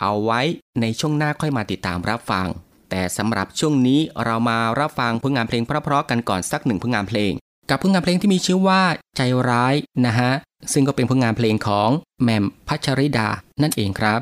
เอาไว้ในช่วงหน้าค่อยมาติดตามรับฟัง แต่สำหรับช่วงนี้เรามารับฟังผลงานเพลงเพราะๆกันก่อนสักหนึ่งผลงานเพลง กับผลงานเพลงที่มีชื่อว่า ใจร้ายนะฮะซึ่งก็เป็นผลงานเพลงของแหม่มพัชริดานั่นเองครับ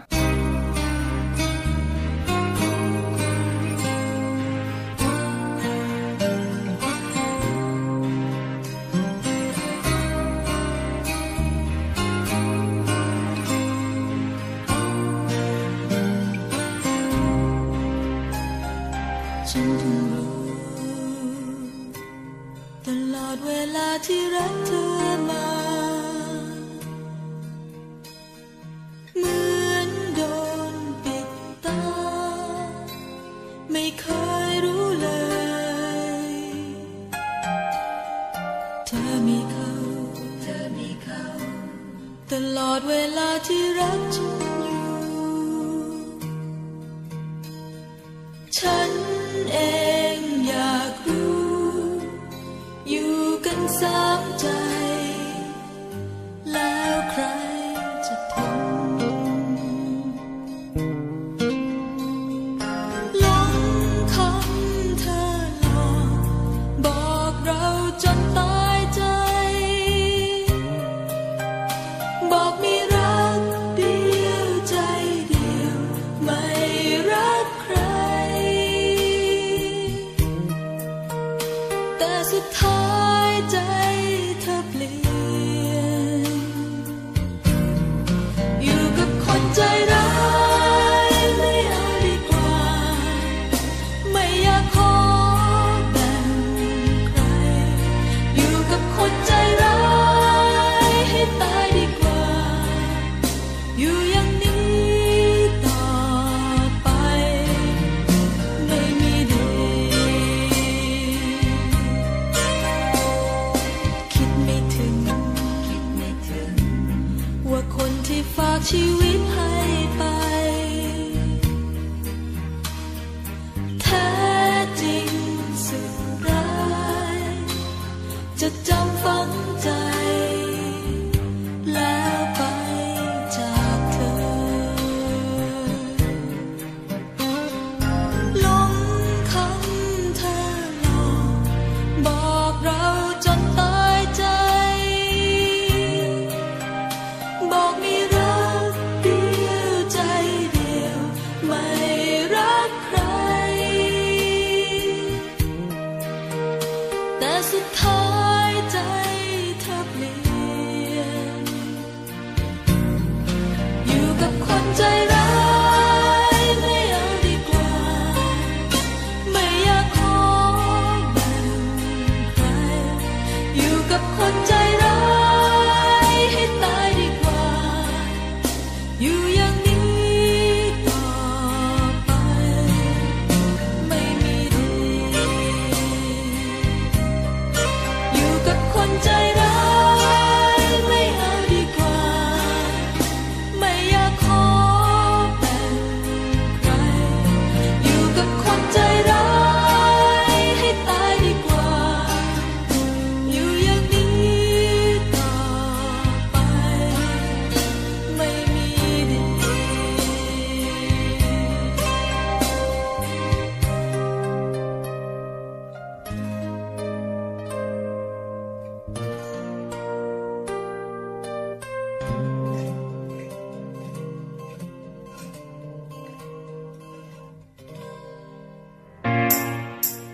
กั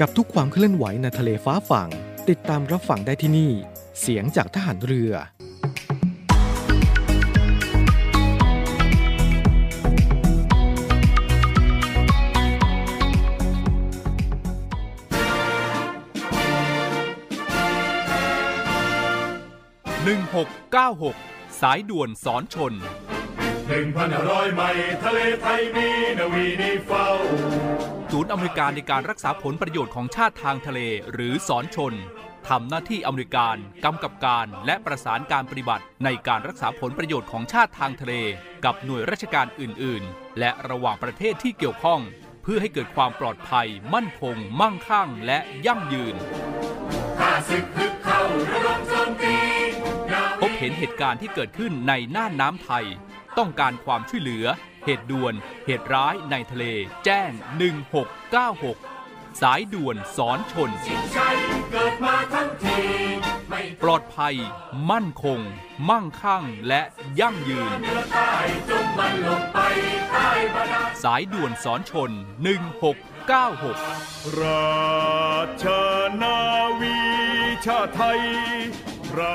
กับทุกความเคลื่อนไหวในทะเลฟ้าฝั่ง ติดตามรับฟังได้ที่นี่ เสียงจากทหารเรือ 1696 สายด่วนสอนชน หนึ่งพันห้าร้อยไมล์ทะเลไทยมีนาวีนีเฝ้า ศูนย์อเมริการในการรักษาผลประโยชน์ของชาติทางทะเล หรือสอนชนทำหน้าที่อเมริการกำกับการและประสานการปฏิบัติในการรักษาผลประโยชน์ของชาติทางทะเล กับหน่วยราชการอื่น ๆ และระหว่างประเทศที่เกี่ยวข้อง เพื่อให้เกิดความปลอดภัย มั่นคง มั่งคั่ง และยั่งยืนพบเห็นเหตุการณ์ที่เกิดขึ้นในน่านน้ำไทย ต้องการความช่วยเหลือ เหตุด่วน เหตุร้ายในทะเล แจ้ง 1696 สายด่วนสอนชนชัยเกิดมาทั้งทีไม่ทปลอดภัย มั่นคง มั่งคั่งและยั่งยืน สายด่วนสอนชน 1696 ราชนาวีชาไทย เรา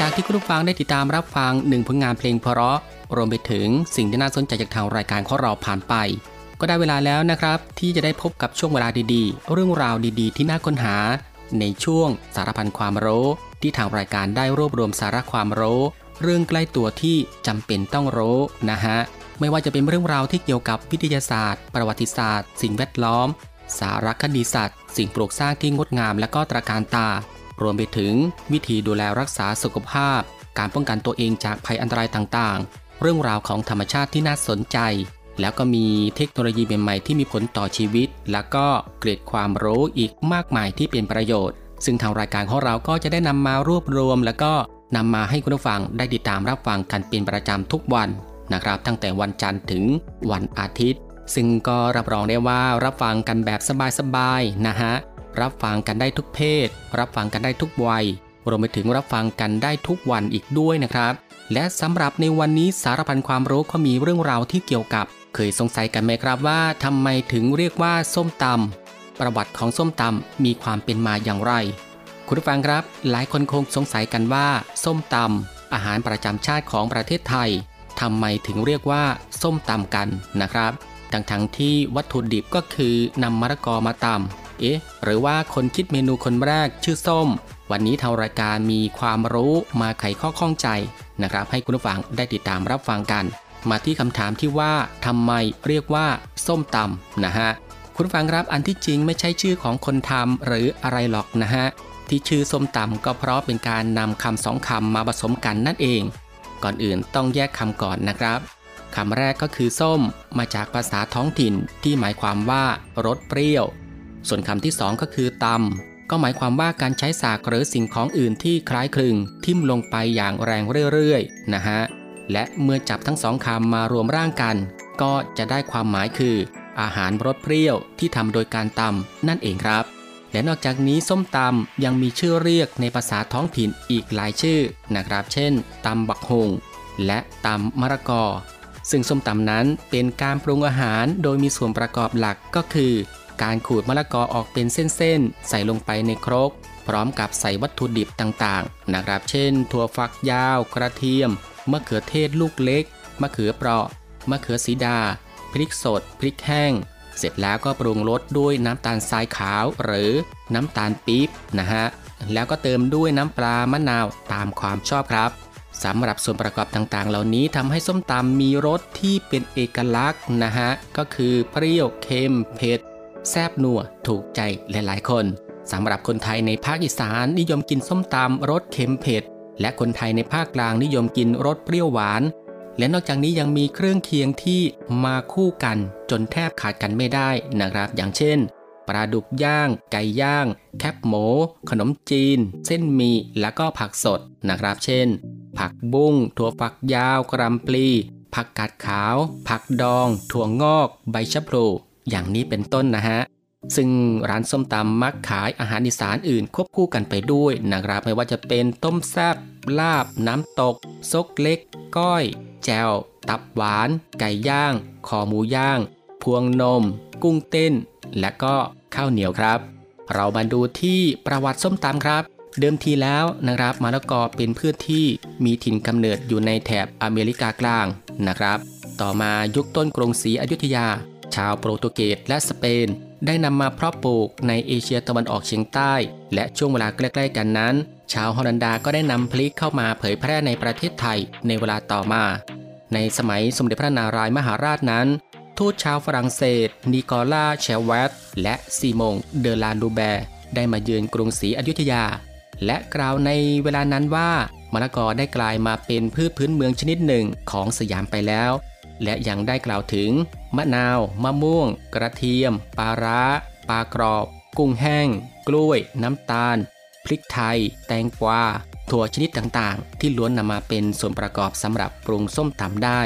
จากที่คุณผู้ฟังได้ติดตามรับฟังหนึ่งผลงานเพลงเพราะรวมไปถึงสิ่งที่น่าสนใจจากทางรายการของเราผ่านไป ก็ได้เวลาแล้วนะครับ ที่จะได้พบกับช่วงเวลาดีๆ เรื่องราวดีๆ ที่น่าค้นหา ในช่วงสารพันความรู้ ที่ทางรายการได้รวบรวมสาระความรู้เรื่องใกล้ตัวที่จำเป็นต้องรู้นะฮะไม่ว่าจะเป็นเรื่องราวที่เกี่ยวกับวิทยาศาสตร์ ประวัติศาสตร์ สิ่งแวดล้อม สารคดีสัตว์ สิ่งปลูกสร้างที่งดงามและก็ตระการตา รวมไปถึงวิธีดูแลรักษาสุขภาพ การป้องกันตัวเองจากภัยอันตรายต่างๆ เรื่องราวของธรรมชาติที่น่าสนใจ แล้วก็มีเทคโนโลยีใหม่ๆที่มีผลต่อชีวิต แล้วก็เกร็ดความรู้อีกมากมายที่เป็นประโยชน์ ซึ่งทางรายการของเราก็จะได้นำมารวบรวม แล้วก็นำมาให้คุณผู้ฟังได้ติดตามรับฟังกันเป็นประจำทุกวันนะครับ ตั้งแต่วันจันทร์ถึงวันอาทิตย์ ซึ่งก็รับรองได้ว่ารับฟังกันแบบสบายๆนะฮะ รับฟังกันได้ทุกเพศ รับฟังกันได้ทุกวัย รวมไปถึงรับฟังกันได้ทุกวันอีกด้วยนะครับ และสำหรับในวันนี้สารพันความรู้ก็มีเรื่องราวที่เกี่ยวกับ เคยสงสัยกันไหมครับว่าทำไมถึงเรียกว่าส้มตำประวัติของส้มตำมีความเป็นมาอย่างไร คุณผู้ฟังครับ หลายคนคงสงสัยกันว่า ส้มตำอาหารประจำชาติของประเทศไทยทำไมถึงเรียกว่าส้มตำกันนะครับทั้งทั้งๆที่วัตถุดิบก็คือนำมะละกอมาตำ เอ๊ะ หรือว่าคนคิดเมนูคนแรกชื่อส้ม วันนี้ทางรายการมีความรู้มาไขข้อข้องใจนะครับ ให้คุณผู้ฟังได้ติดตามรับฟังกัน มาที่คำถามที่ว่าทำไมเรียกว่า ส้มตำนะฮะ คุณฟังครับอันที่จริงไม่ใช่ชื่อของคนทำหรืออะไรหรอกนะฮะ ที่ชื่อส้มตำก็เพราะเป็นการนำคำสองคำมาผสมกันนั่นเอง ก่อนอื่นต้องแยกคำก่อนนะครับคำแรกก็คือส้มมาจากภาษาท้องถิ่นที่หมายความว่ารสเปรี้ยว ส่วนคำที่สองก็คือตำก็หมายความว่าการใช้สากหรือสิ่งของอื่นที่คล้ายคลึง ทิ่มลงไปอย่างแรงเรื่อยๆนะฮะและเมื่อจับทั้งสองคำมารวมร่างกัน ก็จะได้ความหมายคือ อาหารรสเปรี้ยวที่ทำโดยการตำนั่นเองครับ และนอกจากนี้ส้มตำยังมีชื่อเรียกในภาษาท้องถิ่นอีกหลายชื่อนะครับ เช่นตำบักฮงและตำมะระกอ ซึ่งส้มตำนั้นเป็นการปรุงอาหารโดยมีส่วนประกอบหลักก็คือ การขูดมะละกอออกเป็นเส้นๆ ใส่ลงไปในครก พร้อมกับใส่วัตถุดิบต่างๆ นะครับ เช่น ถั่วฝักยาว กระเทียม มะเขือเทศลูกเล็ก มะเขือเปราะ มะเขือสีดา พริกสด พริกแห้ง เสร็จแล้วก็ปรุงรสด้วยน้ำตาลทรายขาวหรือน้ำตาลปี๊บนะฮะ แล้วก็เติมด้วยน้ำปลามะนาวตามความชอบครับสำหรับส่วนประกอบต่างๆ เหล่านี้ทำให้ส้มตำมีรสที่เป็นเอกลักษณ์นะฮะ ก็คือเปรี้ยว เค็ม เผ็ด แซบนัวถูกใจหลายๆ คนสำหรับคนไทยในภาคอีสานนิยมกินส้มตำรสเค็มเผ็ด และคนไทยในภาคกลางนิยมกินรสเปรี้ยวหวาน และนอกจากนี้ยังมีเครื่องเคียงที่มาคู่กันจนแทบขาดกันไม่ได้นะครับ อย่างเช่นปลาดุกย่าง ไก่ย่าง แคบหมู ขนมจีน เส้นหมี่ แล้วก็ผักสดนะครับ เช่น ผักบุ้ง ถั่วฝักยาว กรัมปลี ผักกาดขาว ผักดอง ถั่วงอก ใบชะพลู อย่างนี้เป็นต้นนะฮะซึ่งร้านส้มตำมักขายอาหารอีสานอื่นควบคู่กันไปด้วยนะครับไม่ว่าจะเป็นต้มแซบลาบ น้ำตก ซกเล็ก ก้อย แจว ตับหวาน ไก่ย่าง คอหมูย่าง พวงนม กุ้งเต้น และก็ข้าวเหนียวครับ เรามาดูที่ประวัติส้มตำครับ เดิมทีแล้วนะครับมะละกอเป็นพืชที่มีถิ่นกำเนิดอยู่ในแถบอเมริกากลางนะครับ ต่อมายุคต้นกรุงศรีอยุธยา ชาวโปรตุเกสและสเปน ได้นำมาเพาะปลูกในเอเชียตะวันออกเฉียงใต้ และช่วงเวลาใกล้ ๆ กันนั้น ชาวฮอลันดาก็ได้นำพลิกเข้ามาเผยแพร่ในประเทศไทยในเวลาต่อมา ในสมัยสมเด็จพระนารายมหาราชนั้น ทูตชาวฝรั่งเศส นิโคล่าเชลเวตและซีมง เดลานูแบร์ได้มาเยือนกรุงศรีอยุธยา และกล่าวในเวลานั้นว่ามะละกอได้กลายมาเป็นพืชพื้นเมืองชนิดหนึ่งของสยามไปแล้ว และยังได้กล่าวถึง มะนาว มะม่วง กระเทียม ปลาร้า ปลากรอบ กุ้งแห้ง กล้วย น้ำตาล พริกไทย แตงกวา ถั่วชนิดต่างๆ ที่ล้วนนำมาเป็นส่วนประกอบสำหรับปรุงส้มตำได้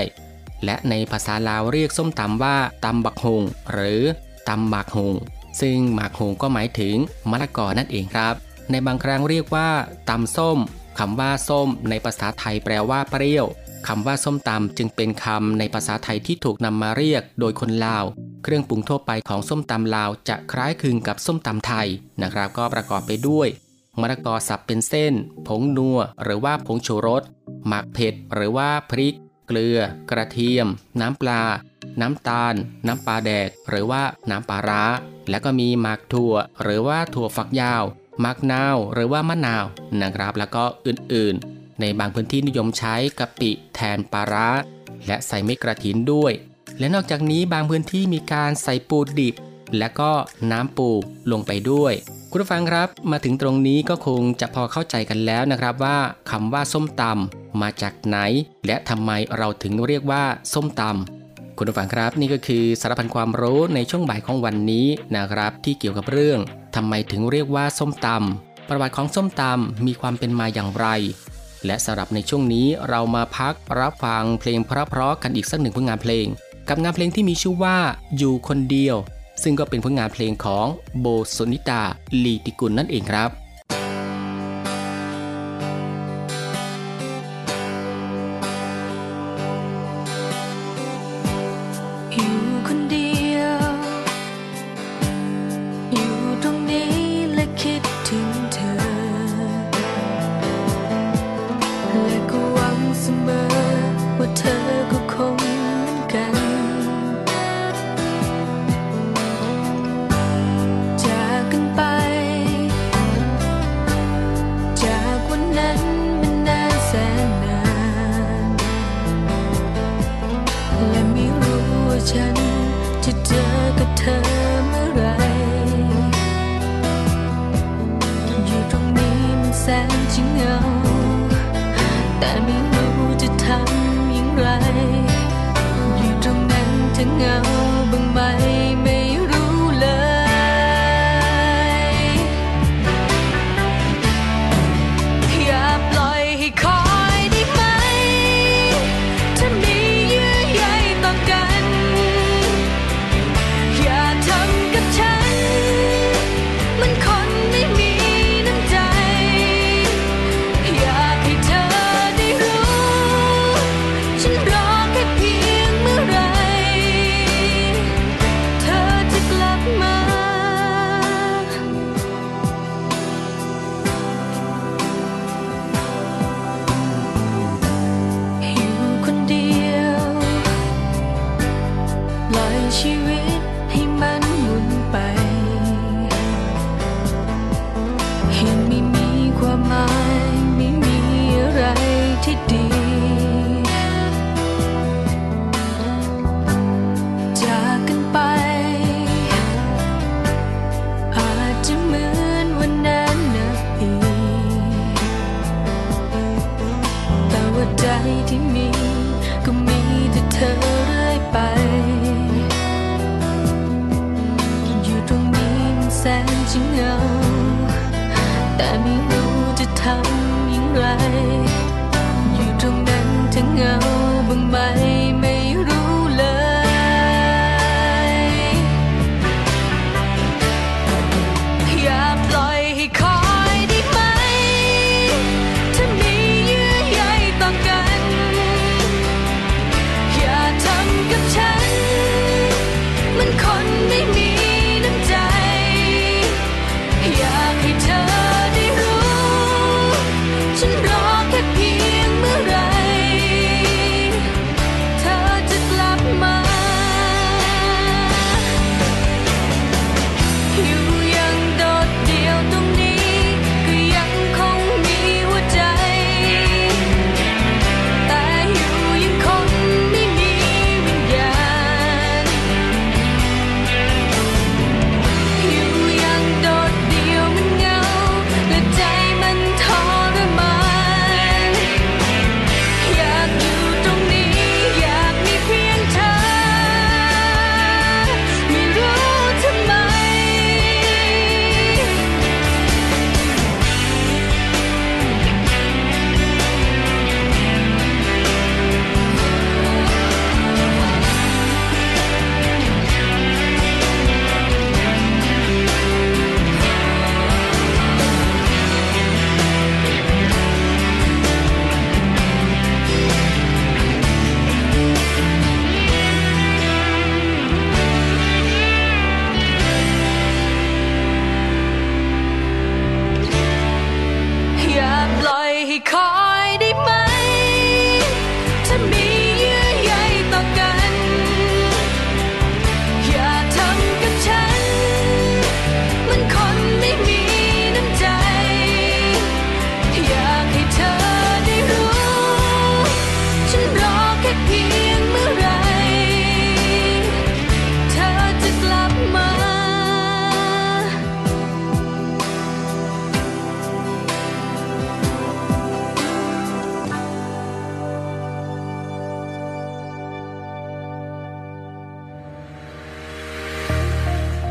และในภาษาลาวเรียกส้มตำว่าตำบักฮงหรือตำหมากฮงซึ่งหมากฮงก็หมายถึงมะละกอนั่นเองครับ ในบางครั้งเรียกว่าตำส้มคำว่าส้มในภาษาไทยแปลว่าเปรี้ยว คำว่าส้มตำจึงเป็นคำในภาษาไทยที่ถูกนำมาเรียกโดยคนลาว เครื่องปรุงทั่วไปของส้มตำลาวจะคล้ายคลึงกับส้มตำไทยนะครับ ก็ประกอบไปด้วยมะละกอสับเป็นเส้น ผงนัว หรือว่าผงชูรส หมักเผ็ด หรือว่าพริก เกลือ กระเทียม น้ำปลา น้ำตาล น้ำปลาแดก หรือว่าน้ำปลาร้า แล้วก็มีหมักถั่ว หรือว่าถั่วฝักยาวหมักนาว หรือว่ามะนาวนะครับ แล้วก็อื่นๆ ในบางพื้นที่นิยมใช้กะปิแทนปลาร้า และใส่เม็ดกระถินด้วย และนอกจากนี้บางพื้นที่มีการใส่ปูดิบ และก็น้ำปูลงไปด้วย คุณผู้ฟังครับ มาถึงตรงนี้ก็คงจะพอเข้าใจกันแล้วนะครับว่าคำว่าส้มตำมาจากไหน และทำไมเราถึงเรียกว่าส้มตำคุณผู้ฟังครับนี่ก็คือสารพันความรู้ในช่วงบ่ายของวันนี้นะครับ ที่เกี่ยวกับเรื่องทำไมถึงเรียกว่าส้มตำประวัติของส้มตำมีความเป็นมาอย่างไร และสำหรับในช่วงนี้เรามาพักรับฟังเพลงเพราะๆกันอีกสักหนึ่งผลงานเพลง กับงานเพลงที่มีชื่อว่าอยู่คนเดียว ซึ่งก็เป็นผลงานเพลงของโบสนิตาลีติกุลนั่นเองครับ แ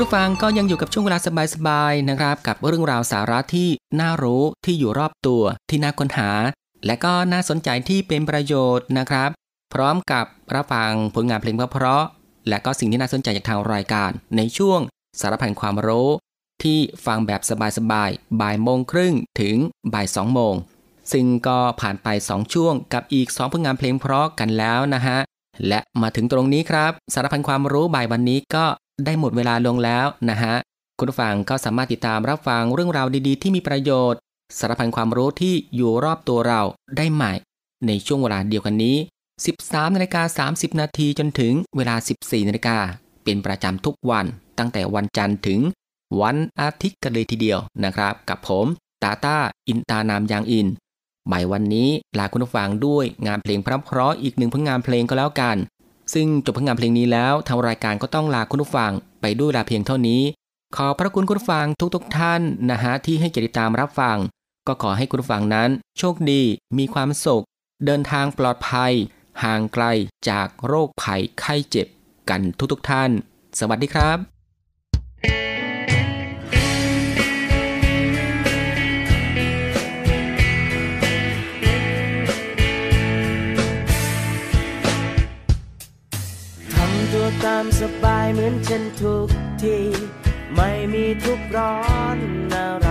คุณฟังก็ยังอยู่กับช่วงเวลาสบายๆนะครับ กับเรื่องราวสาระที่น่ารู้ที่อยู่รอบตัวที่น่าค้นหา และก็น่าสนใจที่เป็นประโยชน์นะครับ พร้อมกับรับฟังผลงานเพลงเพราะๆและก็สิ่งที่น่าสนใจจากทางรายการ ในช่วงสารพันความรู้ที่ฟังแบบสบายๆ บ่ายโมงครึ่งถึงบ่ายสองโมง ซึ่งก็ผ่านไป 2 ช่วงกับอีก 2 ผลงานเพลงเพราะกันแล้วนะฮะ และมาถึงตรงนี้ครับ สารพันความรู้บ่ายวันนี้ก็ ได้หมดเวลาลงแล้วนะฮะ คุณผู้ฟังก็สามารถติดตามรับฟังเรื่องราวดีๆ ที่มีประโยชน์ สารพันความรู้ที่อยู่รอบตัวเราได้ใหม่ ในช่วงเวลาเดียวกันนี้ 13นาฬิกา30 นาทีจนถึงเวลา 14นาฬิกาเป็นประจำทุกวัน ตั้งแต่วันจันทร์ถึงวันอาทิตย์กันเลยทีเดียวนะครับ กับผมตาตาอินตานามยางอินใหม่วันนี้ลาคุณผู้ฟังด้วยงานเพลงพระเพราะอีกหนึ่งผลงานเพลงก็แล้วกัน ซึ่งจบผลงานเพลงนี้แล้วทางรายการก็ต้องลาคุณผู้ฟังไปด้วยลาเพียงเท่านี้ ขอพระคุณคุณฟังทุกๆทท่านนะฮะที่ให้เกีติดตามรับฟัง ก็ขอให้คุณฟังนั้น โชคดี มีความสุขเดินทางปลอดภัย ห่างไกลจากโรคภัยไข้เจ็บกันทุกๆทท่าน สวัสดีครับามสบายเหมือนฉันทุกที ไม่มีทุกร้อนอะไร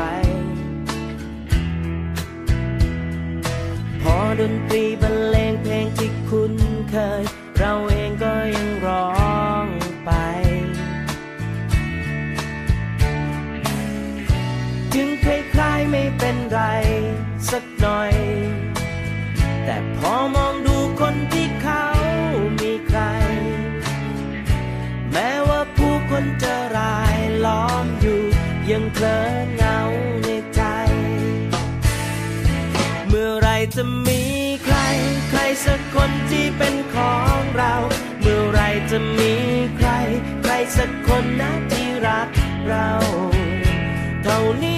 พอดนตรีบรรเลงเพลงที่คุ้นเคย เราเองก็ยังร้อง เรา เมื่อไรจะมีใคร ใครสักคนนะที่รักเรา เท่านี้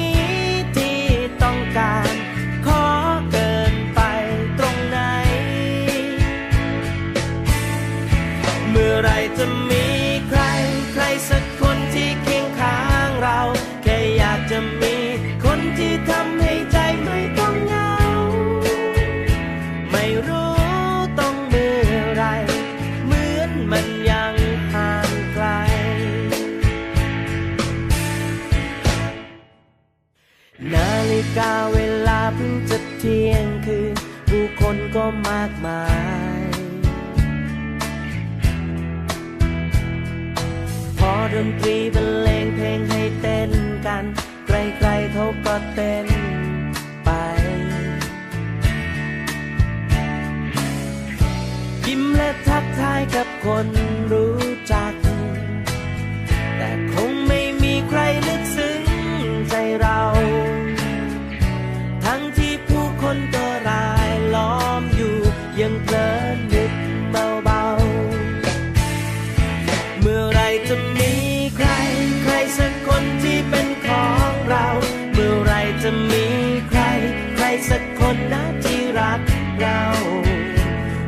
มากมาย พอดนตรีบรรเลงเพลงให้เต้นกัน ใครๆเขาก็เต้น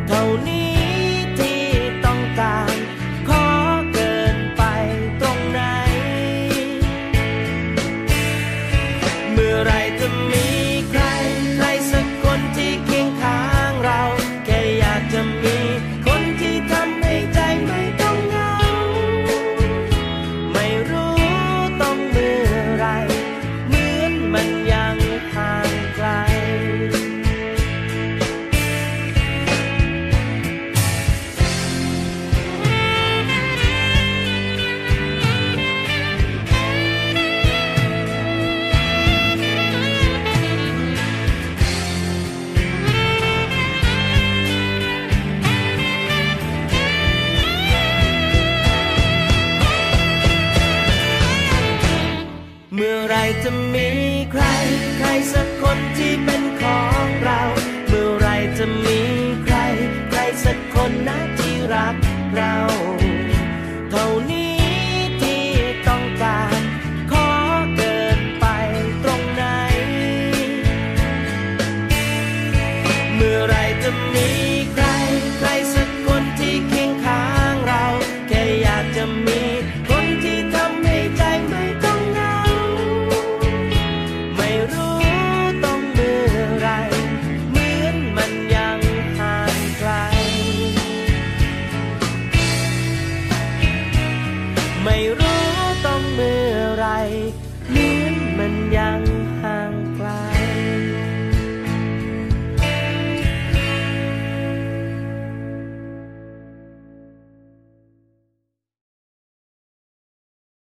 เท่านี้ สักคนที่เป็น